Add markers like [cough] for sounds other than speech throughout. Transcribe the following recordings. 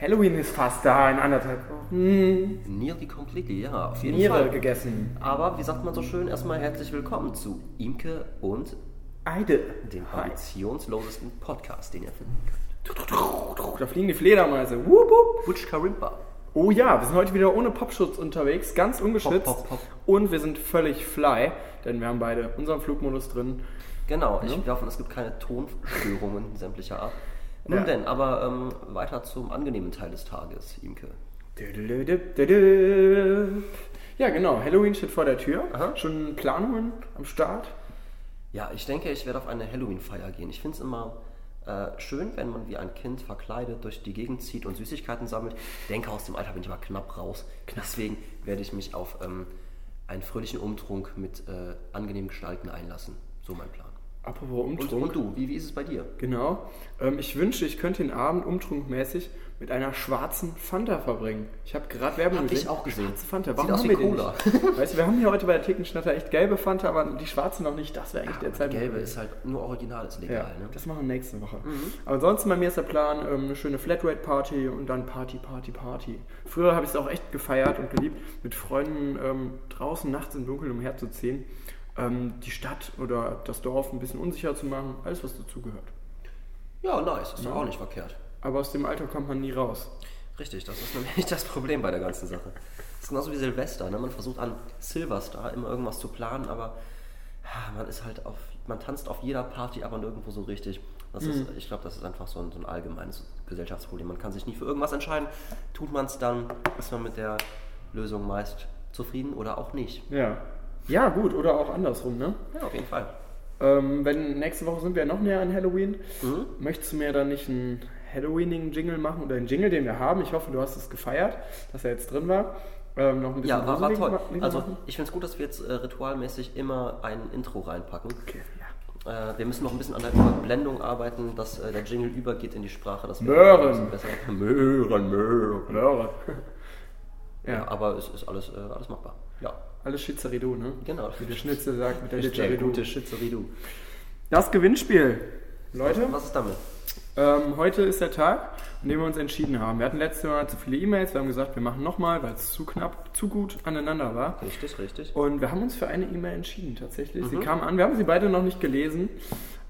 Halloween ist fast da in anderthalb Wochen. nearly completely, ja, auf jeden Niere Fall. gegessen. Aber wie sagt man so schön, erstmal herzlich willkommen zu Imke und Eide. dem ambitionslosesten Podcast, den ihr finden könnt. Da fliegen die Fledermäuse. Wup, wup. Butch Karimba. Oh ja, wir sind heute wieder ohne Popschutz unterwegs, ganz ungeschützt. Pop, pop, pop. Und wir sind völlig fly, denn wir haben beide unseren Flugmodus drin. Genau, ich hoffe, es gibt keine Tonstörungen sämtlicher Art. Nun Ja. denn, aber ähm, weiter zum angenehmen Teil des Tages, Imke. Ja, genau. Halloween steht vor der Tür. Aha. Schon Planungen am Start. Ja, ich denke, ich werde auf eine Halloween-Feier gehen. Ich finde es immer äh, schön, wenn man wie ein Kind verkleidet durch die Gegend zieht und Süßigkeiten sammelt. Ich denke, aus dem Alter bin ich aber knapp raus. Deswegen werde ich mich auf ähm, einen fröhlichen Umtrunk mit äh, angenehmen Gestalten einlassen. So mein Plan. Apropos Und, Umtrunk. und du, wie, wie ist es bei dir? Genau. Ähm, ich wünsche, ich könnte den Abend umtrunkmäßig mit einer schwarzen Fanta verbringen. Ich habe gerade Werbung Hab gesehen. ich auch gesehen. Schwarze Fanta. Sieht Warum aus haben wie wir Cola. [laughs] Weißt du, wir haben hier heute bei der Thekenschnatter echt gelbe Fanta, aber die schwarze noch nicht. Das wäre eigentlich der Die Zeit. gelbe ist halt nur original, ist legal. Ja, ne? Mhm. das machen wir nächste Woche. Aber ansonsten bei mir ist der Plan ähm, eine schöne Flatrate-Party und dann Party, Party, Party. Früher habe ich es auch echt gefeiert und geliebt, mit Freunden ähm, draußen nachts im Dunkeln umherzuziehen, ähm, die Stadt oder das Dorf ein bisschen unsicher zu machen, alles was dazugehört. Ja, nice, ist doch auch nicht verkehrt. Aber aus dem Alter kommt man nie raus. Richtig, das ist [laughs] nämlich das Problem bei der ganzen Sache. Das ist genauso wie Silvester. Ne? Man versucht an Silverstar immer irgendwas zu planen, aber man ist halt auf, man tanzt auf jeder Party, aber nirgendwo so richtig. Das ist, ich glaube, das ist einfach so ein, so ein allgemeines Gesellschaftsproblem. Man kann sich nie für irgendwas entscheiden. Tut man es dann, ist man mit der Lösung meist zufrieden oder auch nicht. Ja. Ja, gut, oder auch andersrum, ne? Ja, auf jeden Fall. Ähm, wenn nächste Woche sind wir ja noch näher an Halloween. Mhm. Möchtest du mir dann nicht einen Halloweening-Jingle machen oder einen Jingle, den wir haben? Ich hoffe, du hast es gefeiert, dass er jetzt drin war. Ähm, noch ein bisschen Ja, war, war toll. Also, ich finde es gut, dass wir jetzt äh, ritualmäßig immer ein Intro reinpacken. Okay, ja. Äh, wir müssen noch ein bisschen an der Überblendung arbeiten, dass äh, der Jingle übergeht in die Sprache. Das wäre Möhren. besser. [laughs] Möhren, Möhren. Möhre. Ja. Ja. aber es ist alles, äh, alles machbar. Ja, Alles Schizeridu, ne? genau. Wie der Schnitzel sagt, mit der Schizeridu. gute Schizeridu. Das Gewinnspiel. Leute, Was ist damit? ähm, heute ist der Tag, an dem wir uns entschieden haben. Wir hatten letztes Mal zu viele E-Mails, wir haben gesagt, wir machen nochmal, weil es zu knapp, zu gut aneinander war. Richtig, richtig. Und wir haben uns für eine E-Mail entschieden, tatsächlich. Sie Mhm. kam an, wir haben sie beide noch nicht gelesen,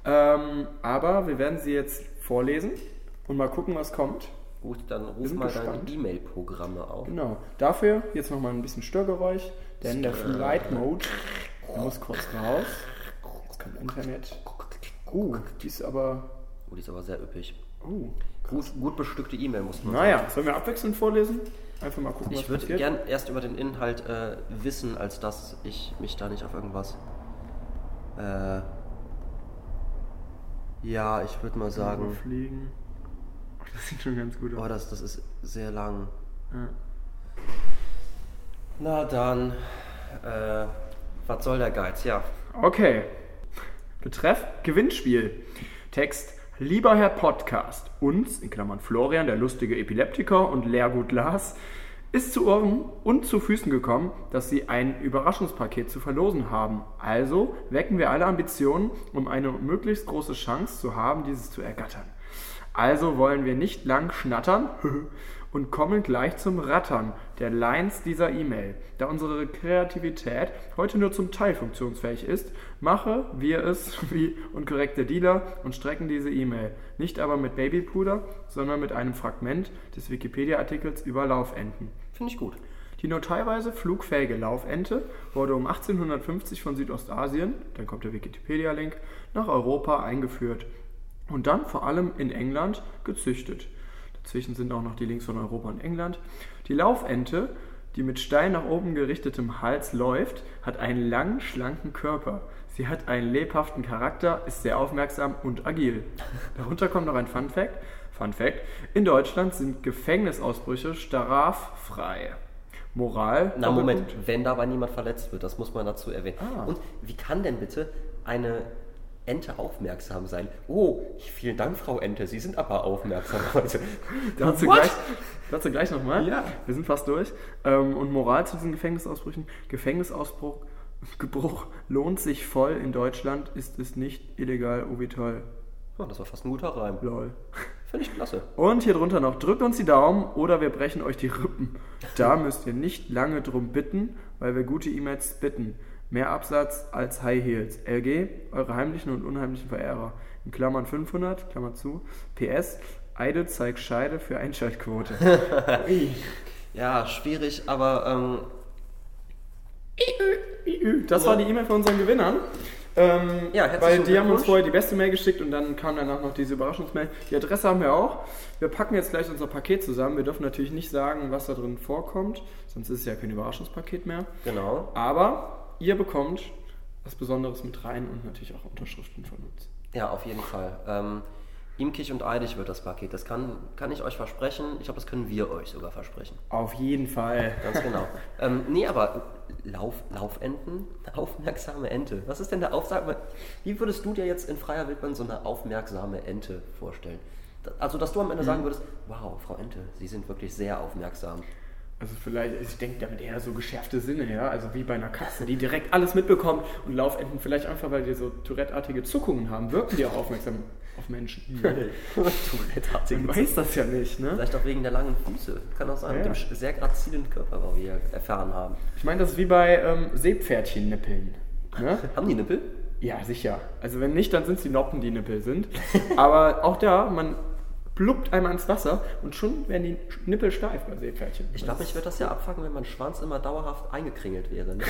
ähm, aber wir werden sie jetzt vorlesen und mal gucken, was kommt. Gut, dann ruf mal gespannt. deine E-Mail-Programme auf. Genau. Dafür jetzt nochmal ein bisschen Störgeräusch, denn der Flight Mode muss kurz raus. Jetzt kommt Internet. Uh, die ist aber. Oh, die ist aber sehr üppig. Uh, Gut, gut bestückte E-Mail muss man naja, sollen wir abwechselnd vorlesen? Einfach mal gucken, Ich was würde gern erst über den Inhalt äh, wissen, als dass ich mich da nicht auf irgendwas. Äh, ja, ich würde mal sagen. Fliegen. Das sieht schon ganz gut Oh, aus. das, das ist sehr lang. Ja. Na dann, äh, was soll der Geiz? Ja, Okay. Betreff Gewinnspiel. Text. Lieber Herr Podcast, uns, in Klammern Florian, der lustige Epileptiker und Lehrgut Lars, ist zu Ohren und zu Füßen gekommen, dass Sie ein Überraschungspaket zu verlosen haben. Also wecken wir alle Ambitionen, um eine möglichst große Chance zu haben, dieses zu ergattern. Also wollen wir nicht lang schnattern [laughs] und kommen gleich zum Rattern der Lines dieser E-Mail. Da unsere Kreativität heute nur zum Teil funktionsfähig ist, mache wir es [laughs] wie unkorrekte Dealer und strecken diese E-Mail. Nicht aber mit Babypuder, sondern mit einem Fragment des Wikipedia-Artikels über Laufenten. finde ich gut. Die nur teilweise flugfähige Laufente wurde um 1850 von Südostasien, dann kommt der Wikipedia-Link, nach Europa eingeführt und dann vor allem in England gezüchtet. Dazwischen sind auch noch die Links von Europa und England. Die Laufente, die mit steil nach oben gerichtetem Hals läuft, hat einen langen, schlanken Körper. Sie hat einen lebhaften Charakter, ist sehr aufmerksam und agil. [laughs] Darunter kommt noch ein Fun Fact. Fun Fact: In Deutschland sind Gefängnisausbrüche straffrei. Moral. Na Moment, wenn dabei niemand verletzt wird, das muss man dazu erwähnen. Ah. Und wie kann denn bitte eine Ente aufmerksam sein? Oh, vielen Dank, Frau Ente, Sie sind aber aufmerksam [laughs] heute. Dazu What? gleich, dazu gleich nochmal. Ja. Wir sind fast durch. Ähm, und Moral zu diesen Gefängnisausbrüchen. Gefängnisausbruch [laughs] Gebruch lohnt sich voll in Deutschland, ist es nicht illegal, oh wie toll. Ja, das war fast ein guter Reim. Lol. Finde ich klasse. Und hier drunter noch, drückt uns die Daumen oder wir brechen euch die Rippen. Da müsst ihr nicht lange drum bitten, weil wir gute E-Mails bitten. Mehr Absatz als High Heels. LG, eure heimlichen und unheimlichen Verehrer. In Klammern 500, Klammer zu. PS, Eide zeigt Scheide für Einschaltquote. [laughs] Ja, schwierig, aber ähm, Das war die E-Mail von unseren Gewinnern. Ähm, Ja, herzlichen weil die haben uns vorher die beste Mail geschickt und dann kam danach noch diese Überraschungsmail. Die Adresse haben wir auch. Wir packen jetzt gleich unser Paket zusammen. Wir dürfen natürlich nicht sagen, was da drin vorkommt, sonst ist es ja kein Überraschungspaket mehr. genau. Aber ihr bekommt was Besonderes mit rein und natürlich auch Unterschriften von uns. Ja, auf jeden Fall. Ähm, Imkig und eidig wird das Paket. Das kann, kann ich euch versprechen. Ich glaube, das können wir euch sogar versprechen. Auf jeden Fall. Ganz genau. [laughs] ähm, nee, aber Lauf, Laufenten? Aufmerksame Ente. Was ist denn der Aufsage? Wie würdest du dir jetzt in freier Wildbahn so eine aufmerksame Ente vorstellen? Also, dass du am Ende sagen würdest, wow, Frau Ente, Sie sind wirklich sehr aufmerksam. Also vielleicht, ich denke damit eher so geschärfte Sinne, ja, also wie bei einer Katze, die direkt alles mitbekommt und Laufenten vielleicht einfach, weil die so Tourette-artige Zuckungen haben, wirken die auch aufmerksam auf Menschen. [laughs] Tourette-artige Man weiß das ja nicht, ne? Vielleicht auch wegen der langen Füße. Kann auch sein. Ja, Mit dem sehr grazilen Körperbau, wie wir erfahren haben. Ich meine, das ist wie bei ähm, Seepferdchen-Nippeln. Ne? [laughs] Haben die Nippel? Ja, sicher. Also wenn nicht, dann sind es die Noppen, die Nippel sind. Aber auch da, man pluppt einmal ins Wasser und schon werden die Nippel steif bei Seepferdchen. Ich glaube, mich würde das ja abfangen, wenn mein Schwanz immer dauerhaft eingekringelt wäre. Ne?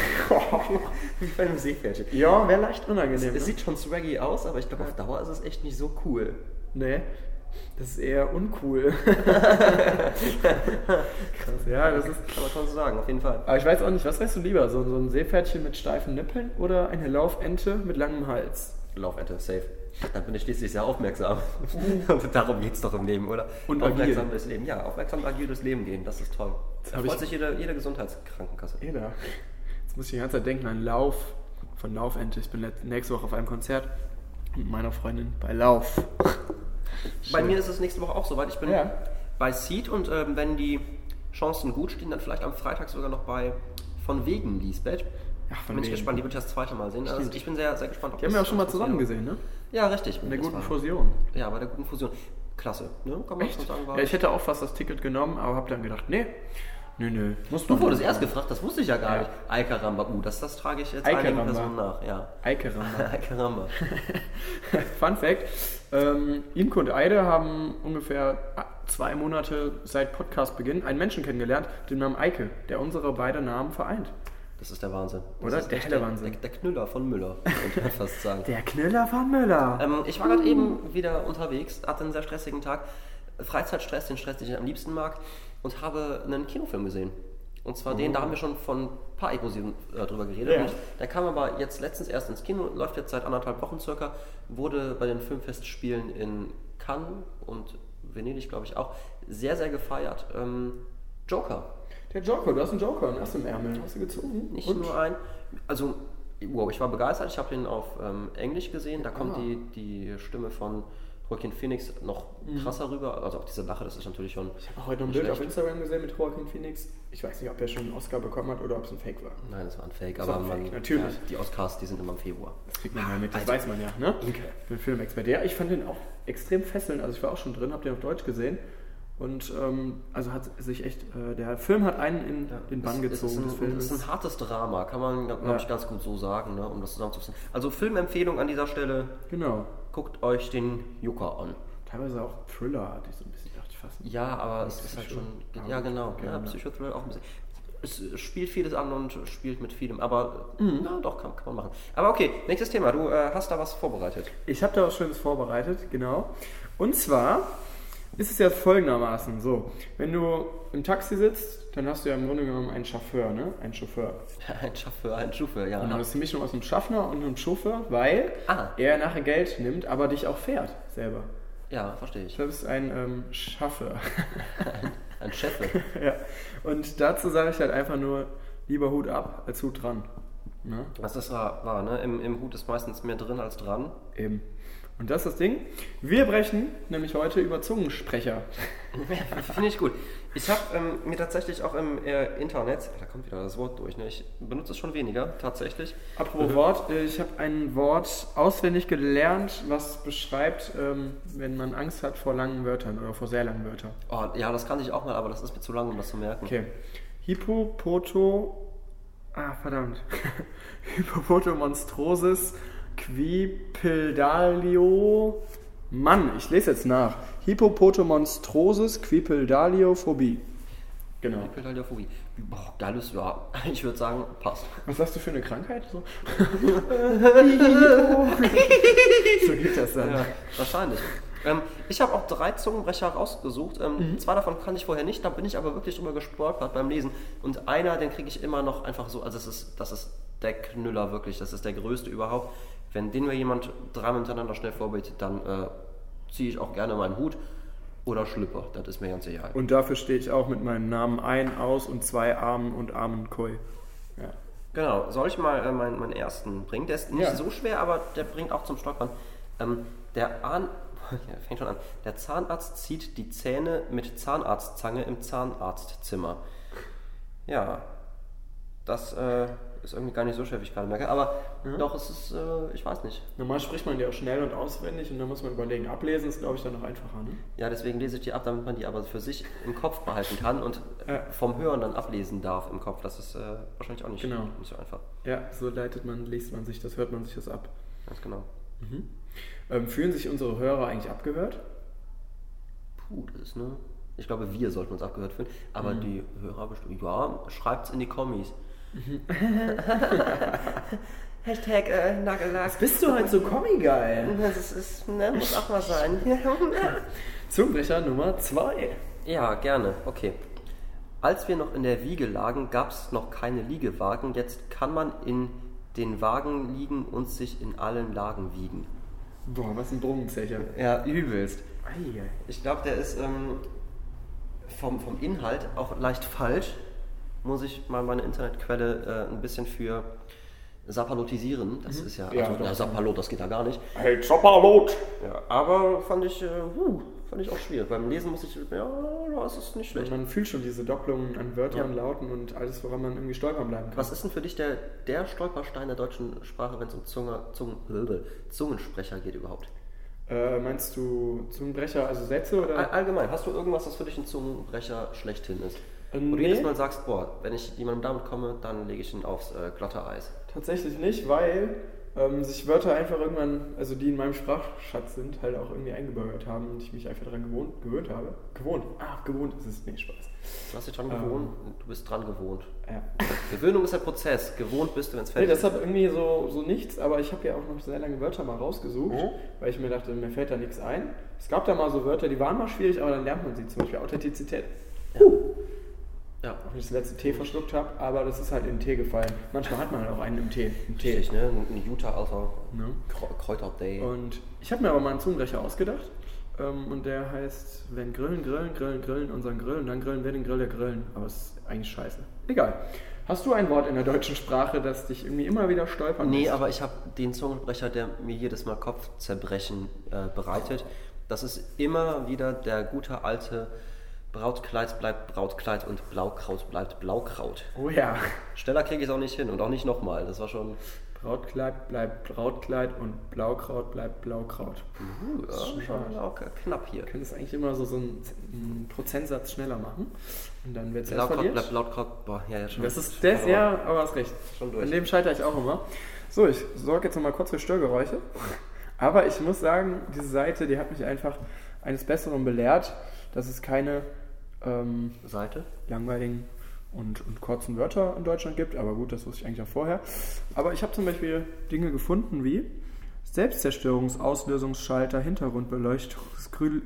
[laughs] wie bei einem Seepferdchen. Ja, wäre leicht unangenehm. Es Ne? sieht schon swaggy aus, aber ich glaube, auf Dauer ist es echt nicht so cool. Nee, das ist eher uncool. [laughs] Krass, ja, das ist. Kann man schon so sagen, auf jeden Fall. Aber ich weiß auch nicht, was wärst du lieber? So, so ein Seepferdchen mit steifen Nippeln oder eine Laufente mit langem Hals? Laufente, safe. Dann bin ich schließlich sehr aufmerksam. Und [laughs] darum geht es doch im Leben, oder? Und aufmerksam durchs Leben. Ja, aufmerksam agil durchs Leben gehen, das ist toll. Da hab freut ich- sich jede, jede Gesundheitskrankenkasse. Jeder. Jetzt muss ich die ganze Zeit denken an Lauf von Laufente. Ich bin nächste Woche auf einem Konzert mit meiner Freundin bei Lauf. Bei mir ist es nächste Woche auch soweit. Ich bin Ja. bei Seed und ähm, wenn die Chancen gut stehen, dann vielleicht am Freitag sogar noch bei Von Wegen Lisbeth. Ja, von bin ich wegen. gespannt, die würde ich das zweite Mal sehen. Also ich bin sehr, sehr gespannt. ob Die haben wir auch schon mal zusammen gesehen, ne? Ja, richtig. In der guten Fusion. Ja, bei der guten Fusion. Klasse, ne? Kann man Echt? schon sagen. Ja, ich hätte auch fast das Ticket genommen, aber hab dann gedacht, nee, nee, nee. Muss du wurdest erst gefragt, das wusste ich ja gar Ja. nicht. Alcaramba, uh, das, das trage ich jetzt Alcaramba. einigen Personen nach. Ja. Eike Ramba. Alcaramba. [laughs] [laughs] Fun Fact: ähm, Imke und Eide haben ungefähr zwei Monate seit Podcastbeginn einen Menschen kennengelernt, den Namen Eike, der unsere beiden Namen vereint. Das ist der Wahnsinn. Das Oder? ist Der helle Wahnsinn. Der, der Knüller von Müller, könnte man fast sagen. [laughs] Der Knüller von Müller. Ähm, ich war gerade eben wieder unterwegs, hatte einen sehr stressigen Tag. Freizeitstress, den Stress, den ich am liebsten mag, und habe einen Kinofilm gesehen. Und zwar den, da haben wir schon von ein paar Episoden äh, drüber geredet. Und der kam aber jetzt letztens erst ins Kino, läuft jetzt seit anderthalb Wochen circa, wurde bei den Filmfestspielen in Cannes und Venedig, glaube ich, auch sehr, sehr gefeiert. Ähm, Joker. Der Joker, du hast einen Joker, einen Ass im Ärmel. Hast du gezogen? Nicht Und? nur ein. Also, wow, ich war begeistert. Ich habe den auf ähm, Englisch gesehen. Da kommt Ah. die, die Stimme von Joaquin Phoenix noch krasser rüber. Also auch diese Lache, das ist natürlich schon. Ich habe heute noch ein Bild auf schlecht. Instagram gesehen mit Joaquin Phoenix. Ich weiß nicht, ob er schon einen Oscar bekommen hat oder ob es ein Fake war. Nein, das war ein Fake, Das aber ein man, Fake, natürlich. Ja, die Oscars, die sind immer im Februar. Das kriegt man ja mit, das Also- weiß man ja, ne? Okay. Ich bin Filmexperte. Ja, ich fand den auch extrem fesselnd. Also ich war auch schon drin, habe den auf Deutsch gesehen. Und ähm, also hat sich echt, äh, der Film hat einen in den Bann Es- es gezogen ist ein. Es ist ein hartes Drama, kann man, glaube Ja. ich, ganz gut so sagen, ne, um das zusammenzufassen. Also Filmempfehlung an dieser Stelle, Genau. guckt euch den Joker an. Teilweise auch Thriller hatte ich so ein bisschen, dachte ich fast. Ja, aber es ist halt schon. Ja, Ja, genau. Ja, ja. Psychothriller auch ein bisschen. Es spielt vieles an und spielt mit vielem, aber Mhm. na, doch, kann, kann man machen. Aber okay, nächstes Thema. Du äh, hast da was vorbereitet. Ich habe da was Schönes vorbereitet, genau. Und zwar ist es ja folgendermaßen so, wenn du im Taxi sitzt, dann hast du ja im Grunde genommen einen Chauffeur, ne? Einen Chauffeur. [laughs] Ein Chauffeur, ein Chauffeur, ja. Genau, das ist die Mischung aus einem Schaffner und einem Chauffeur, weil Ah. er nachher Geld nimmt, aber dich auch fährt selber. Ja, verstehe ich. Das ist ein ähm, Schaffer. Ein Chef. [laughs] ja. Und dazu sage ich halt einfach nur, lieber Hut ab als Hut dran. Ne? Das war, war ne? Im, Im Hut ist meistens mehr drin als dran. Eben. Und das ist das Ding. Wir brechen nämlich heute über Zungensprecher. [laughs] Finde ich gut. Ich habe ähm, mir tatsächlich auch im äh, Internet, da kommt wieder das Wort durch, ne? ich benutze es schon weniger, tatsächlich. Apropos Wort, äh, ich habe ein Wort auswendig gelernt, was beschreibt, ähm, wenn man Angst hat vor langen Wörtern oder vor sehr langen Wörtern. Oh, ja, das kannte ich auch mal, aber das ist mir zu lang, um das zu merken. Okay. Hippopoto. Ah, verdammt. [laughs] Hippopotomonstrosis quipildalio. Mann, ich lese jetzt nach. Hippopotomonstrosis quipildaliophobie. Genau. Hippopotomonstrophobie. Boah, geiles, ja, [laughs] ich würde sagen, passt. Was hast du für eine Krankheit? So, [laughs] so geht das dann. Ja, wahrscheinlich. Ähm, ich habe auch drei Zungenbrecher rausgesucht. Ähm, Mhm. Zwei davon kannte ich vorher nicht, da bin ich aber wirklich drüber gestolpert beim Lesen. Und einer, den kriege ich immer noch einfach so, also das ist, das ist der Knüller wirklich, das ist der größte überhaupt. Wenn den mir jemand dreimal hintereinander schnell vorbietet, dann äh, ziehe ich auch gerne meinen Hut oder Schlüpper, das ist mir ganz egal. Und dafür stehe ich auch mit meinem Namen ein, aus und zwei Armen und Armen Koi. Ja. Genau, soll ich mal äh, meinen, meinen ersten bringen? Der ist nicht Ja. so schwer, aber der bringt auch zum Stolpern. Ähm, der Ahn, ja, fängt schon an. Der Zahnarzt zieht die Zähne mit Zahnarztzange im Zahnarztzimmer. Ja, das äh, ist irgendwie gar nicht so schwer, wie ich gerade merke. Aber doch, es ist, äh, ich weiß nicht. Normal spricht man die auch schnell und auswendig und dann muss man überlegen. Ablesen ist, glaube ich, dann noch einfacher. Ne? Ja, deswegen lese ich die ab, damit man die aber für sich im Kopf behalten kann und Ja. vom Hören dann ablesen darf im Kopf. Das ist äh, wahrscheinlich auch nicht, Genau. nicht so einfach. Ja, so leitet man, liest man sich das, hört man sich das ab. Ganz genau. Ähm, fühlen sich unsere Hörer eigentlich abgehört? Puh, das ist ne. Ich glaube, wir sollten uns abgehört fühlen. Aber Mhm. die Hörer bestimmt. Ja, schreibt's in die Kommis. [laughs] Hashtag äh, Nagellack. Bist du heute so Kommi-geil? Das ist, ne, muss auch mal sein. Zungenbrecher Nummer 2. ja, gerne. Okay. Als wir noch in der Wiege lagen, gab es noch keine Liegewagen. Jetzt kann man in den Wagen liegen und sich in allen Lagen wiegen. Boah, was ein Brungenzecher. Ja, übelst. Ich glaube, der ist ähm, vom, vom Inhalt auch leicht falsch. Muss ich mal meine Internetquelle äh, ein bisschen für sapalotisieren. Das ist ja, Ja, also, ja, Sapalot, das geht da gar nicht. Hey, Chopperlot! Ja, aber fand ich, äh, huh, fand ich auch schwierig. Beim Lesen muss ich, ja, das ist nicht schlecht. Man fühlt schon diese Doppelungen an Wörtern, Ja. Lauten und alles, woran man irgendwie stolpern bleiben kann. Was ist denn für dich der, der Stolperstein der deutschen Sprache, wenn es um Zunge, Zungen, Zungensprecher geht überhaupt? Äh, meinst du Zungenbrecher, also Sätze oder? All, allgemein, hast du irgendwas, was für dich ein Zungenbrecher schlechthin ist? Äh, Wo du nee. jedes Mal sagst, boah, wenn ich jemandem damit komme, dann lege ich ihn aufs äh, glatte Eis. Tatsächlich nicht, weil ähm, sich Wörter einfach irgendwann, also die in meinem Sprachschatz sind, halt auch irgendwie eingebürgert haben und ich mich einfach daran gewohnt, gewöhnt habe. Gewohnt. Ah, gewohnt ist es. Nee, Spaß. Du hast dich dran Ähm. gewohnt, du bist dran gewohnt. Ja. Gewöhnung ist ein Prozess, gewohnt bist du, wenn es Nee, fertig deshalb irgendwie so, so nichts, aber ich habe ja auch noch sehr lange Wörter mal rausgesucht, Mhm. weil ich mir dachte, mir fällt da nichts ein. Es gab da mal so Wörter, die waren mal schwierig, aber dann lernt man sie. Zum Beispiel Authentizität. Ja, Auch wenn ich das letzte T verschluckt habe, aber das ist halt in den Tee gefallen. Manchmal hat man halt auch einen im Tee. Im Tee. richtig, ne? Ein Utah, Alter. Ne? Kräuter Day. Und ich habe mir aber mal einen Zungenbrecher ausgedacht. Ähm, und der heißt, wenn Grillen, Grillen, Grillen, Grillen, unseren Grillen, dann grillen wir den Grill der Grillen. Aber es ist eigentlich scheiße. Egal. Hast du ein Wort in der deutschen Sprache, das dich irgendwie immer wieder stolpern Nee, lässt? aber ich habe den Zungenbrecher, der mir jedes Mal Kopfzerbrechen äh, bereitet. Das ist immer wieder der gute alte Brautkleid bleibt Brautkleid und Blaukraut bleibt Blaukraut. Oh ja. Schneller kriege ich es auch nicht hin und auch nicht nochmal. Das war schon Brautkleid bleibt Brautkleid und Blaukraut bleibt Blaukraut. uh, ja, schon auch knapp hier. Du könntest eigentlich immer so, so einen, einen Prozentsatz schneller machen. Und dann wird es Blaukraut bleibt Blaukraut. Boah, ja, ja, schon. Das ist das, Aber- ja, aber hast recht. Schon durch. In dem scheitere ich auch immer. So, ich sorge jetzt nochmal kurz für Störgeräusche. Aber ich muss sagen, diese Seite, die hat mich einfach eines Besseren belehrt, dass es keine ähm, Seite. langweiligen und, und kurzen Wörter in Deutschland gibt. Aber gut, das wusste ich eigentlich auch vorher. Aber ich habe zum Beispiel Dinge gefunden wie Selbstzerstörungsauslösungsschalter,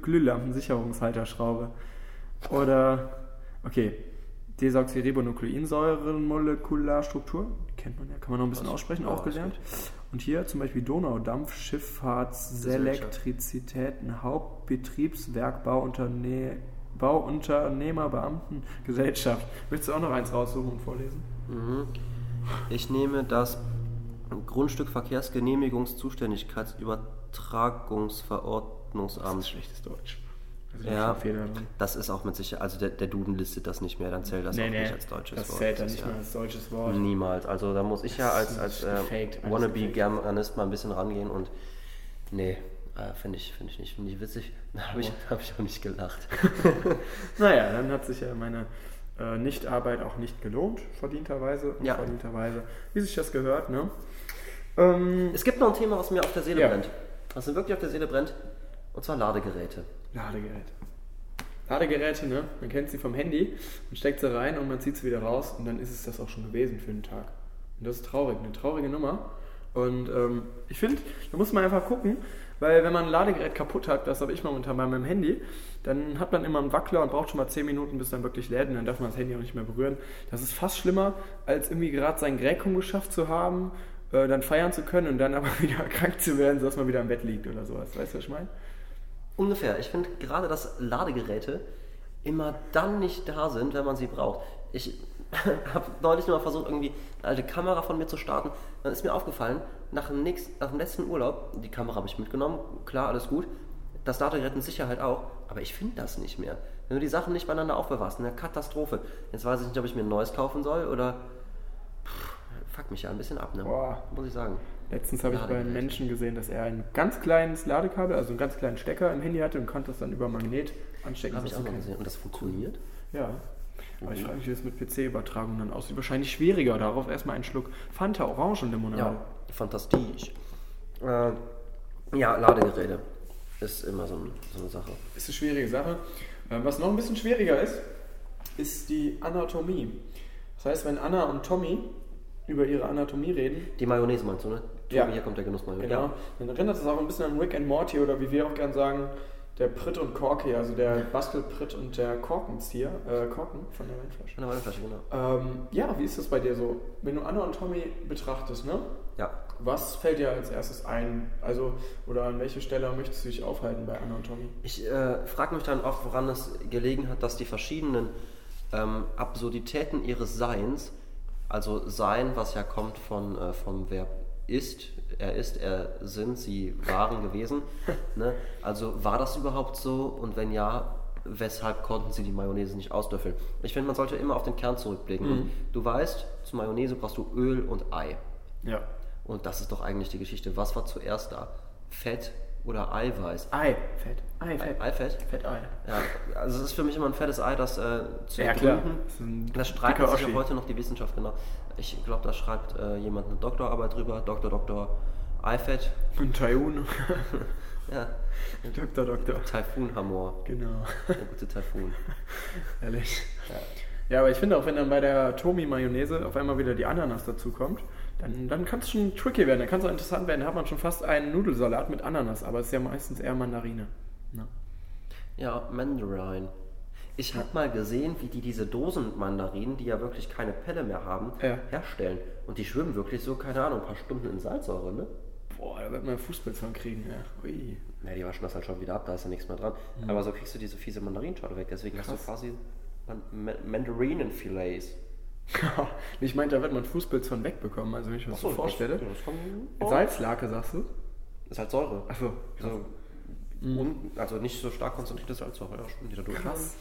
Glühlampen, Sicherungshalterschraube. Oder, okay, Desoxyribonukleinsäurenmolekularstruktur, kennt man ja, kann man noch ein bisschen aussprechen, auch gelernt. Und hier zum Beispiel Donaudampf, Schifffahrtselektrizitäten, Hauptbetriebswerk, Bauunterne Bauunternehmer, Beamten, Gesellschaft. Möchtest du auch noch eins raussuchen und vorlesen? Mhm. Ich nehme das Grundstück Verkehrsgenehmigungszuständigkeitsüber Übertragungsverordnungsamt. schlechtes Deutsch. Also Ja, das ist auch mit Sicherheit, also der, der Duden listet das nicht mehr, dann zählt das Nee, auch nee, nicht als deutsches das Wort. zählt dann Das nicht ist mehr als deutsches Wort. Niemals, also da muss ich ja als, Das als ist äh, Wannabe-Germanist mal ein bisschen rangehen und nee, äh, finde ich, finde ich nicht, ich witzig, [laughs] da habe ich, hab ich auch nicht gelacht. [laughs] Naja, dann hat sich ja meine äh, Nichtarbeit auch nicht gelohnt, verdienterweise. Ja. Verdienterweise, wie sich das gehört, ne? Ähm, Es gibt noch ein Thema, was mir auf der Seele Ja. brennt. Was mir wirklich auf der Seele brennt, und zwar Ladegeräte. Ladegeräte. Ladegeräte, ne? Man kennt sie vom Handy, man steckt sie rein und man zieht sie wieder raus und dann ist es das auch schon gewesen für den Tag. Und das ist traurig, eine traurige Nummer. Und ähm, ich finde, da muss man einfach gucken, weil wenn man ein Ladegerät kaputt hat, das habe ich momentan bei meinem Handy, dann hat man immer einen Wackler und braucht schon mal 10 Minuten, bis dann wirklich lädt und dann darf man das Handy auch nicht mehr berühren. Das ist fast schlimmer, als irgendwie gerade sein Gräkum geschafft zu haben, äh, dann feiern zu können und dann aber [laughs] wieder krank zu werden, sodass man wieder im Bett liegt oder sowas. Weißt du, was ich meine? Ungefähr. Ich finde gerade, dass Ladegeräte immer dann nicht da sind, wenn man sie braucht. Ich [laughs] habe neulich mal versucht, irgendwie eine alte Kamera von mir zu starten. Dann ist mir aufgefallen, nach dem, nächsten, nach dem letzten Urlaub, die Kamera habe ich mitgenommen, klar, alles gut. Das Ladegerät mit Sicherheit auch, aber ich finde das nicht mehr. Wenn du die Sachen nicht beieinander aufbewahrst, eine Katastrophe. Jetzt weiß ich nicht, ob ich mir ein neues kaufen soll oder. Pff, fuck mich ja ein bisschen ab, ne? Boah. Muss ich sagen. Letztens habe ich bei einem. Menschen gesehen, dass er ein ganz kleines Ladekabel, also einen ganz kleinen Stecker im Handy hatte und konnte das dann über Magnet anstecken. Habe ich auch mal gesehen. Und das funktioniert? Ja. Aber ich frage mich, wie das mit PC-Übertragung dann aussieht. Wahrscheinlich schwieriger. Darauf erstmal einen Schluck Fanta Orangenlimonade. Ja, fantastisch. Äh, ja, Ladegeräte ist immer so, ein, so eine Sache. Ist eine schwierige Sache. Ähm, Was noch ein bisschen schwieriger ist, ist die Anatomie. Das heißt, wenn Anna und Tommy über ihre Anatomie reden, Die Mayonnaise meinst du, ne? Ja. Hier kommt der Genuss Mayonnaise. Genau. Dann erinnert es auch ein bisschen an Rick and Morty oder wie wir auch gern sagen, der Pritt und Corky, also der Bastelpritt und der Korkenzieher, äh, Korken von der Weinflasche. Eine Weinflasche, genau. Ähm, ja, wie ist das bei dir so? Wenn du Anna und Tommy betrachtest, ne? Ja. Was fällt dir als erstes ein? Also, oder an welche Stelle möchtest du dich aufhalten bei Anna und Tommy? Ich äh, frage mich dann oft, woran es gelegen hat, dass die verschiedenen ähm, Absurditäten ihres Seins, also sein, was ja kommt von, äh, vom Verb ist, er ist, er sind, sie waren gewesen. [laughs] ne? Also war das überhaupt so? Und wenn ja, weshalb konnten sie die Mayonnaise nicht ausdöffeln? Ich finde, man sollte immer auf den Kern zurückblicken. Und du weißt, zur Mayonnaise brauchst du Öl und Ei. Ja. Und das ist doch eigentlich die Geschichte. Was war zuerst da? Fett oder Eiweiß? Ei, Fett. Ei, Fett. Eifett? Fettei. Ja, also es ist für mich immer ein fettes Ei, das äh, zu Ja, klar. ergründen. Das streitet sich auch heute noch die Wissenschaft, genau. Ich glaube, da schreibt äh, jemand eine Doktorarbeit drüber, Dr. Dr. Eifett. Und Taiwan. Ja, Doktor, Doktor. Taifun-Hamor. Genau. Der gute Taifun. [laughs] Ehrlich. Ja, aber ich finde auch, wenn dann bei der Tomi-Mayonnaise auf einmal wieder die Ananas dazu kommt, dann, dann kann es schon tricky werden. Dann kann es auch interessant werden. Da hat man schon fast einen Nudelsalat mit Ananas, aber es ist ja meistens eher Mandarine. Ne? Ja, Mandarin. Ich habe mal gesehen, wie die diese Dosenmandarinen, die ja wirklich keine Pelle mehr haben, Ja. herstellen. Und die schwimmen wirklich so, keine Ahnung, ein paar Stunden in Salzsäure, ne? Boah, da wird man von kriegen. Ja. Ui. Ja, die waschen das halt schon wieder ab, da ist ja nichts mehr dran. Aber so kriegst du diese fiese Mandarinschale weg. Deswegen hast Mhm. Krass. du quasi Man Ma Mandarinenfilets. [laughs] ich meinte, da wird man Fußpilz von wegbekommen. Also wenn ich mir das so vorstelle. Das, das Salzlake, sagst du? ist halt Säure. Achso, Also, un, also nicht so stark konzentrierte Salzsäure, ja, schon wieder durch. Krass.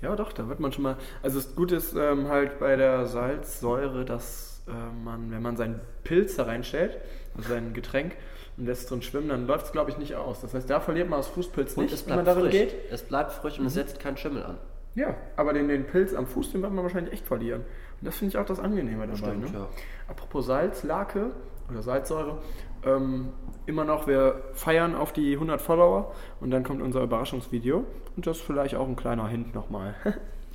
Ja, doch, da wird man schon mal. Also das Gute ist ähm, halt bei der Salzsäure, dass äh, man, wenn man seinen Pilz da reinstellt, also sein Getränk, und lässt drin schwimmen, dann läuft es, glaube ich, nicht aus. Das heißt, da verliert man aus Fußpilz Und nicht, es wenn man bleibt darin frisch. geht. Es bleibt frisch Mhm. und es setzt keinen Schimmel an. Ja, aber den, den Pilz am Fuß, den wird man wahrscheinlich echt verlieren. Und das finde ich auch das Angenehme dabei. Stimmt, ne? ja. Apropos Salzlake oder Salzsäure, ähm, immer noch, wir feiern auf die 100 Follower und dann kommt unser Überraschungsvideo und das ist vielleicht auch ein kleiner Hint nochmal.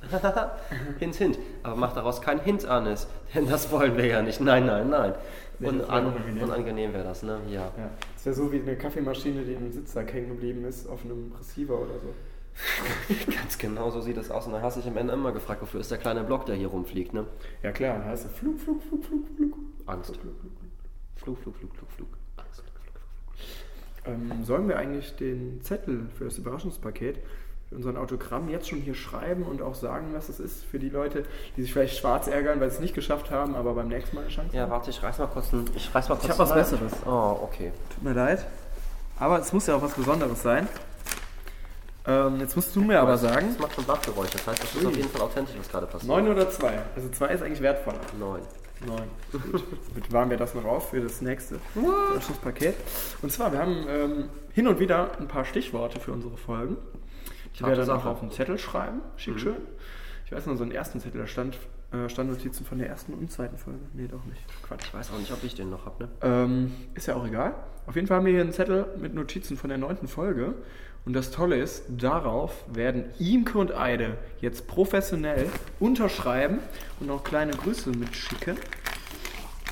[laughs] hint, hint. Aber mach daraus kein Hint an es, [laughs] denn das wollen wir ja nicht. Nein, nein, nein. Wäre unangenehm. unangenehm wäre das, ne? Ja. Ja, das wäre so wie eine Kaffeemaschine, die im Sitzsack hängen geblieben ist, auf einem Receiver oder so. [laughs] Ganz genau so sieht das aus. Und dann hast du dich am Ende immer gefragt, wofür ist der kleine Block, der hier rumfliegt, ne? Ja klar, dann heißt es Flug, Flug, Flug, Flug, Flug. Angst. Flug, Flug, Flug, Flug. Flug, Flug, Flug, Flug, Flug. Angst. Flug, Flug, Flug. Ähm, sollen wir eigentlich den Zettel für das Überraschungspaket, für unseren Autogramm jetzt schon hier schreiben und auch sagen, was es ist für die Leute, die sich vielleicht schwarz ärgern, weil sie es nicht geschafft haben, aber beim nächsten Mal eine Chance Ja, haben? warte, ich reiß mal kurz ein. Ich reiß mal kurz hab was Besseres. Oh, okay. Tut mir leid. Aber es muss ja auch was Besonderes sein. Ähm, jetzt musst du mir aber sagen, Das macht schon Blattgeräusch. Das heißt, das ist auf jeden Fall authentisch, was gerade passiert. 9 oder 2? Also 2 ist eigentlich wertvoller. Neun. 9. Gut. Damit [laughs] waren wir das noch auf für das nächste Überraschungspaket. Und zwar, wir haben ähm, hin und wieder ein paar Stichworte für unsere Folgen. Harte wir dann auch auf einen Zettel schreiben. Schick Mhm. schön. Ich weiß noch, so einen ersten Zettel, da stand äh, Standnotizen von der ersten und zweiten Folge. Nee, doch nicht. Quatsch. Ich weiß auch nicht, ob ich den noch habe, ne? Ähm, ist ja auch egal. Auf jeden Fall haben wir hier einen Zettel mit Notizen von der neunten Folge. Und das Tolle ist, darauf werden Imke und Eide jetzt professionell unterschreiben und auch kleine Grüße mitschicken.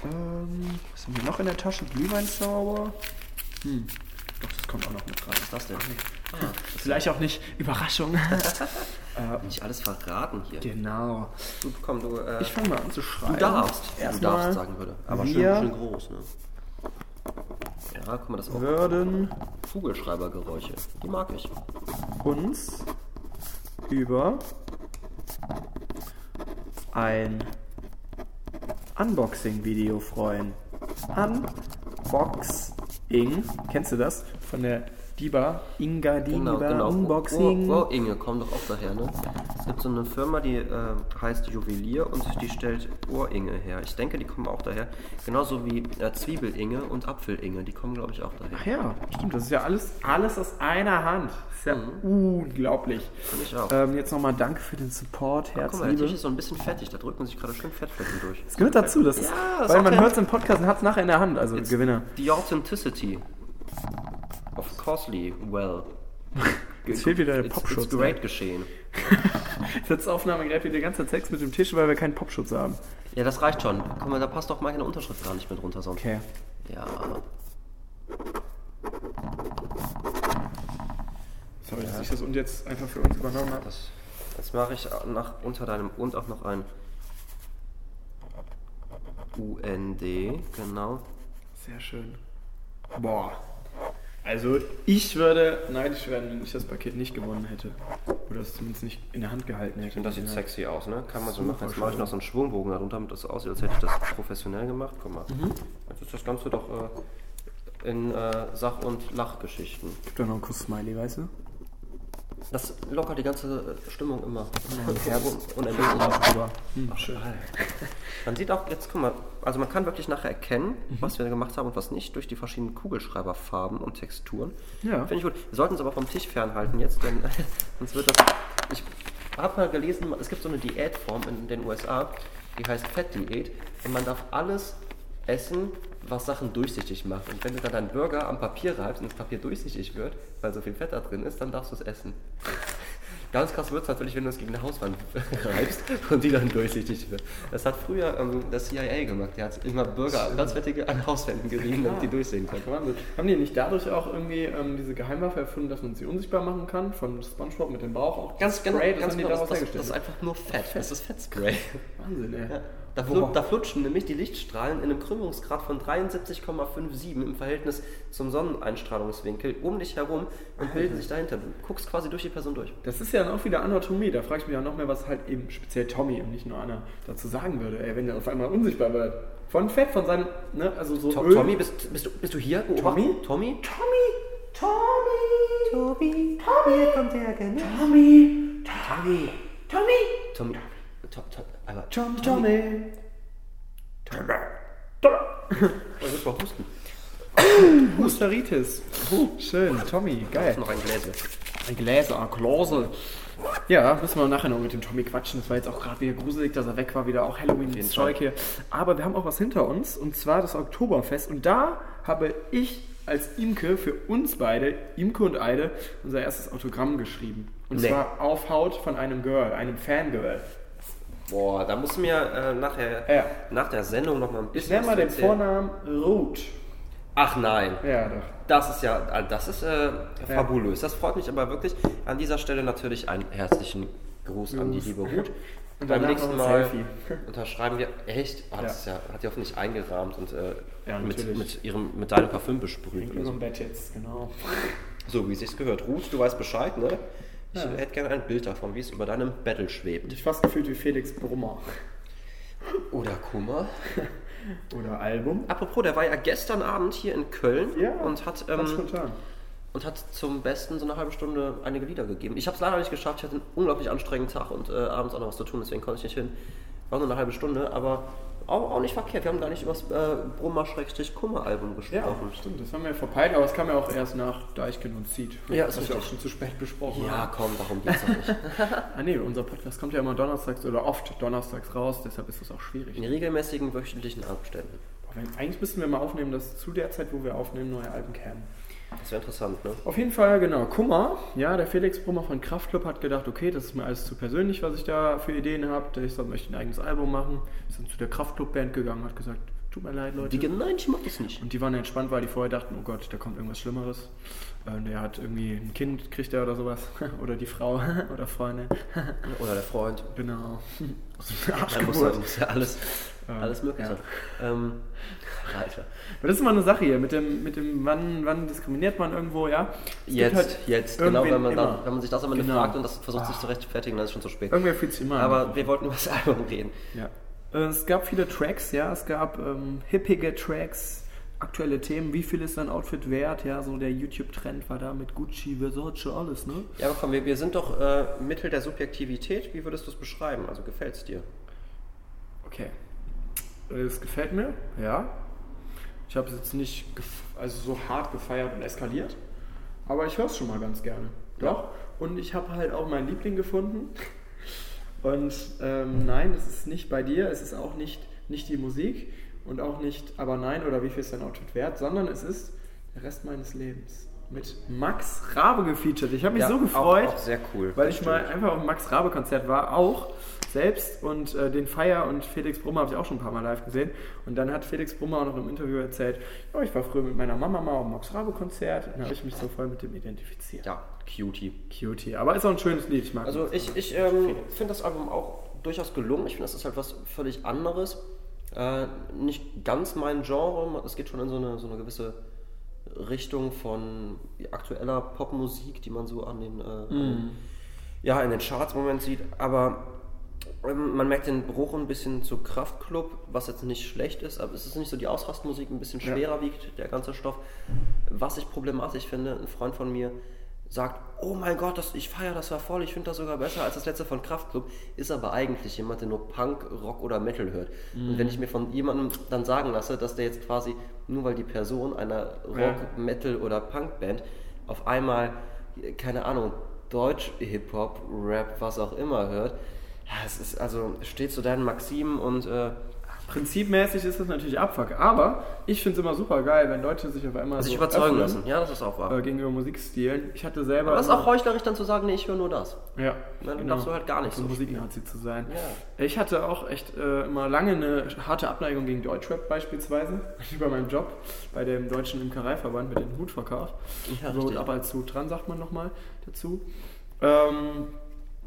Ähm, was haben wir noch in der Tasche? Glühweinzauber. Hm. Doch, das kommt auch noch mit rein. Was ist das denn? Ah, Vielleicht auch nicht Überraschung. [laughs] nicht alles verraten hier. genau. Du, komm, du, äh, Ich fange mal an zu schreiben. du darfst. Du darfst, sagen würde. Aber schön, schön groß, ne? Ja, guck mal, das auch würden Kugelschreibergeräusche. Die mag ich. uns über ein Unboxing-Video freuen. Unboxing. Kennst du das? Von der Diba, Inga Genau, Diba genau. Unboxing. Oh, oh, Inge, komm doch auch daher, ne? Es gibt so eine Firma, die äh, heißt Juwelier und die stellt Ohringe her. Ich denke, die kommen auch daher. Genauso wie äh, Zwiebelinge und Apfelinge, die kommen, glaube ich, auch daher. Ach ja, stimmt. Das ist ja alles, alles aus einer Hand. Das ist ja unglaublich. Finde ich auch. Ähm, jetzt nochmal danke für den Support. Guck mal, der. Tisch ist so ein bisschen fettig, da drücken sich gerade schön Fettflecken durch. Das gehört dazu. Das ist, Ja, das weil man hört es im Podcast und hat es nachher in der Hand. Also Gewinner. The Authenticity of Costly Well. [laughs] Jetzt fehlt wieder der It's, Popschutz. it's great geschehen. [laughs] Das Aufnahmegerät wird die ganze Zeit Sex mit dem Tisch, weil wir keinen Popschutz haben. Ja, das reicht schon. Guck mal, da passt doch meine Unterschrift gar nicht mehr drunter sonst. Okay. Ja. Sorry, dass ich das und jetzt einfach für uns übernommen habe. Das, das mache ich nach, unter deinem und auch noch ein UND, genau. Sehr schön. Boah. Also ich würde neidisch werden, wenn ich das Paket nicht gewonnen hätte. Oder es zumindest nicht in der Hand gehalten hätte. Und das sieht sexy aus, ne? Kann man so machen. Jetzt mache ich noch so einen Schwungbogen darunter, damit das aussieht, als hätte ich das professionell gemacht. Guck mal. Jetzt ist das Ganze doch äh, in äh, Sach- und Lachgeschichten. Gib doch noch einen Kuss-Smiley, weißt du? Das lockert die ganze äh, Stimmung immer. Herz. [laughs] Unendlich. drüber. Hm, schön. Man sieht auch, jetzt guck mal, also man kann wirklich nachher erkennen, was wir gemacht haben und was nicht, durch die verschiedenen Kugelschreiberfarben und Texturen. Ja. Finde ich gut. Wir sollten uns aber vom Tisch fernhalten jetzt, denn [laughs] sonst wird das. Ich habe mal gelesen, es gibt so eine Diätform in den USA, die heißt Fettdiät und man darf alles essen, was Sachen durchsichtig macht. Und wenn du dann deinen Burger am Papier reibst und das Papier durchsichtig wird, weil so viel Fett da drin ist, dann darfst du es essen. [laughs] Ganz krass wird es natürlich, wenn du es gegen eine Hauswand [laughs] reibst und die dann durchsichtig wird. Das hat früher ähm, das CIA gemacht. Der hat immer Burger, ganz fettige an Hauswänden gerieben, damit die durchsehen können. Wahnsinn. Haben die nicht dadurch auch irgendwie ähm, diese Geheimwaffe erfunden, dass man sie unsichtbar machen kann? Von Spongebob mit dem Bauch auch? Ganz genau, Spray, das ganz die genau. Das, das, das ist einfach nur Fett. Das ist Fettspray. Wahnsinn, ey. Da, flut, da flutschen nämlich die Lichtstrahlen in einem Krümmungsgrad von 73,57 im Verhältnis zum Sonneneinstrahlungswinkel um dich herum und bilden sich dahinter. Du guckst quasi durch die Person durch. Das ist ja dann auch wieder Anatomie. Da frage ich mich ja noch mehr, was halt eben speziell Tommy und nicht nur Anna dazu sagen würde. Ey, wenn er auf einmal unsichtbar wird. Von Fett, von seinem, ne, also so To Öl. Tommy, bist, bist, du, bist du hier? Tommy? Tommy? Tommy! Tommy! Tobi, Tommy, hier kommt der, genau. Tommy! Tommy, Tommy! Tommy, to, to, aber, Tom, Tommy! oh, ich muss mal husten. [coughs] Husteritis. Schön, Tommy, geil. Noch ein Gläser. Ein Gläser, ein Gläser. Ja, müssen wir nachher noch mit dem Tommy quatschen. Das war jetzt auch gerade wieder gruselig, dass er weg war, wieder auch Halloween-Zeug hier. Aber wir haben auch was hinter uns und zwar das Oktoberfest. Und da habe ich als Imke für uns beide, Imke und Eide, unser erstes Autogramm geschrieben. Und Nee. zwar auf Haut von einem Girl, einem Fangirl. Boah, da musst du mir äh, nachher, Ja. nach der Sendung noch mal ein Ich bisschen nenne mal den erzählen. Vornamen Ruth. Ach nein. Ja, doch. Das ist ja, äh, das ist äh, fabulös. Das freut mich aber wirklich. An dieser Stelle natürlich einen herzlichen Gruß an die liebe Ruth. [laughs] Und Beim nächsten Mal Selfie. [laughs] unterschreiben wir echt. Ah, das ist ja, hat die hoffentlich eingerahmt und äh, Ja, mit, mit, ihrem, mit deinem Parfüm besprüht. In Oder so. unserem Bett jetzt, genau. so wie es sich gehört. Ruth, du weißt Bescheid, ne? Ich Ja. hätte gerne ein Bild davon, wie es über deinem Battle schwebt. Ich fast gefühlt wie Felix Brummer. Oder Kummer. [laughs] Oder Album. Apropos, der war ja gestern Abend hier in Köln Ja, und hat ähm, spontan. und hat zum Besten so eine halbe Stunde einige Lieder gegeben. Ich habe es leider nicht geschafft, ich hatte einen unglaublich anstrengenden Tag und äh, abends auch noch was zu tun, deswegen konnte ich nicht hin. War nur eine halbe Stunde, aber auch, auch nicht verkehrt. Wir haben gar nicht über das äh, Brummer-Kummer-Album Ja, gesprochen. stimmt, das haben wir ja verpeilt, aber es kam ja auch erst nach Deichkind und Seed. Ja, ist das wir auch richtig. schon zu spät besprochen Ja, haben. komm, darum geht's doch nicht. [laughs] Ah nee, unser Podcast kommt ja immer donnerstags oder oft donnerstags raus, deshalb ist das auch schwierig. In regelmäßigen wöchentlichen Abständen. Aber Eigentlich müssten wir mal aufnehmen, dass zu der Zeit, wo wir aufnehmen, neue Alben kämen. Das wäre interessant, ne? Auf jeden Fall, genau. Kummer, ja, der Felix Brummer von Kraftklub hat gedacht, okay, das ist mir alles zu persönlich, was ich da für Ideen habe. Ich soll, möchte ein eigenes Album machen. Ist dann zu der Kraftklub-Band gegangen, hat gesagt, tut mir leid, Leute. Die, nein, ich mag das nicht. Und die waren entspannt, weil die vorher dachten, oh Gott, da kommt irgendwas Schlimmeres. Äh, der hat irgendwie ein Kind, kriegt er oder sowas. [laughs] oder die Frau [laughs] oder Freundin. [laughs] Oder der Freund. genau. Da muss, ja alles, alles möglich ja. sein. Ähm, Alter. Aber das ist immer eine Sache hier, mit dem, mit dem wann, wann diskriminiert man irgendwo, ja? Es Jetzt, halt jetzt, genau, wenn man, dann, immer. wenn man sich das am Ende Genau. fragt und das versucht sich zu rechtfertigen, dann ist es schon zu spät. Irgendwer fühlt sich immer Aber wir wollten über das Album reden. Ja. Äh, Es gab viele Tracks, ja, es gab ähm, hippige Tracks, aktuelle Themen, wie viel ist dein Outfit wert, ja, so der YouTube-Trend war da mit Gucci, Versace, alles, ne? Ja, aber komm, wir, wir sind doch äh, Mittel der Subjektivität. Wie würdest du es beschreiben? Also gefällt es dir? Okay. Äh, Es gefällt mir, ja. Ich habe es jetzt nicht also so hart gefeiert und eskaliert, aber ich höre es schon mal ganz gerne. Doch. Und ich habe halt auch meinen Liebling gefunden. Und ähm, nein, es ist nicht bei dir, es ist auch nicht, nicht die Musik und auch nicht, aber nein, oder wie viel ist dein Outfit wert, sondern es ist der Rest meines Lebens. Mit Max Rabe gefeatured. Ich habe mich Ja, so auch- gefreut, auch sehr cool, weil ich mal stimmt. einfach auf dem Max Rabe Konzert war, auch selbst und äh, den Feier und Felix Brummer habe ich auch schon ein paar Mal live gesehen. Und dann hat Felix Brummer auch noch im Interview erzählt, ja, ich war früher mit meiner Mama mal auf dem Max Rabe Konzert und da habe ich mich so voll mit dem identifiziert. Ja, Cutie. Cutie, aber ist auch ein schönes Lied, ich mag Also ich, ich ähm, finde das Album auch durchaus gelungen. Ich finde, das ist halt was völlig anderes. Äh, nicht ganz mein Genre. Es geht schon in so eine, so eine gewisse Richtung von aktueller Popmusik, die man so an den, äh, an den ja, in den Charts im Moment sieht. Aber man merkt den Bruch ein bisschen zu Kraftklub, was jetzt nicht schlecht ist, aber es ist nicht so die Ausrastmusik ein bisschen Ja. schwerer wiegt, der ganze Stoff. Was ich problematisch finde, ein Freund von mir sagt, oh mein Gott, das, ich feiere das ja voll, ich finde das sogar besser als das letzte von Kraftklub, ist aber eigentlich jemand, der nur Punk, Rock oder Metal hört. Und wenn ich mir von jemandem dann sagen lasse, dass der jetzt quasi, nur weil die Person einer Rock, Ja. Metal oder Punkband auf einmal, keine Ahnung, Deutsch, Hip-Hop, Rap, was auch immer hört, ja, es ist also, steht zu deinen Maximen und äh, Prinzipmäßig ist das natürlich Abfuck, aber ich finde es immer super geil, wenn Leute sich auf einmal sich so überzeugen lassen. Ja, das ist auch wahr. äh, gegenüber Musikstilen. Ich hatte selber. Aber es ist auch heuchlerisch dann zu sagen, nee, ich höre nur das. Ja, Dann darfst du halt gar nicht so so Musiknazi zu sein. Ja. Ich hatte auch echt äh, immer lange eine harte Abneigung gegen Deutschrap beispielsweise. [laughs] Über meinen Job bei dem Deutschen Imkereiverband mit dem Hutverkauf. Ja, so richtig. ab als Hut dran, sagt man nochmal dazu. Ähm,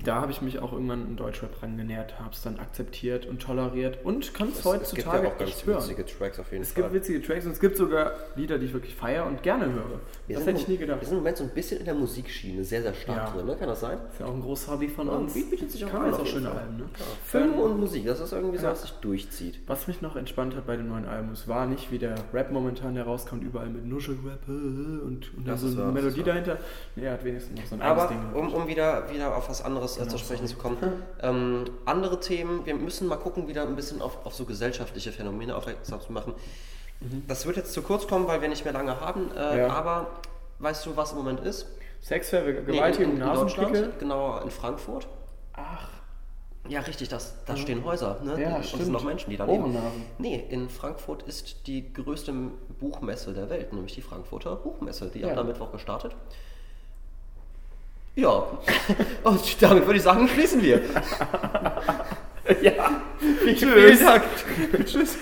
da habe ich mich auch irgendwann in Deutschrap rangenähert, habe es dann akzeptiert und toleriert und kann es heutzutage echt hören. Tracks auf jeden Es gibt witzige Tracks und es gibt sogar Lieder, die ich wirklich feiere und gerne höre. Wir das hätte ich nie gedacht. Wir sind im Moment so ein bisschen in der Musikschiene, sehr, sehr stark Ja. drin, ne? Kann das sein? ist ja auch ein großes Hobby von Ja, uns. bietet sich auch an, auch schöne Fall. Alben, ne? Film und Musik, das ist irgendwie so, Ja. was sich durchzieht. Was mich noch entspannt hat bei dem neuen Album, es war nicht wie der Rap momentan, der rauskommt, überall mit Nuschelrap und, und dann so eine wahr, Melodie dahinter. Nee, er hat wenigstens noch so ein Aber eigenes Ding. um, um wieder, wieder auf was anderes äh, Genau, zu sprechen sorry. zu kommen, ähm, andere Themen, wir müssen mal gucken, wieder ein bisschen auf, auf so gesellschaftliche Phänomene aufmerksam zu machen. Das wird jetzt zu kurz kommen, weil wir nicht mehr lange haben, äh, Mhm. Ja. aber weißt du, was im Moment ist? Sex, Vergewaltigung, Nee, in, in, in. Deutschland, genauer in Frankfurt. Ach, Ja, richtig, das, da stehen Häuser, ne? Ja, und es stimmt. sind noch Menschen, die da leben. Nee, in Frankfurt ist die größte Buchmesse der Welt, nämlich die Frankfurter Buchmesse. Die Ja. hat am Mittwoch gestartet. Ja, und damit würde ich sagen, schließen wir. ja, [laughs] tschüss. [laughs] Tschüss.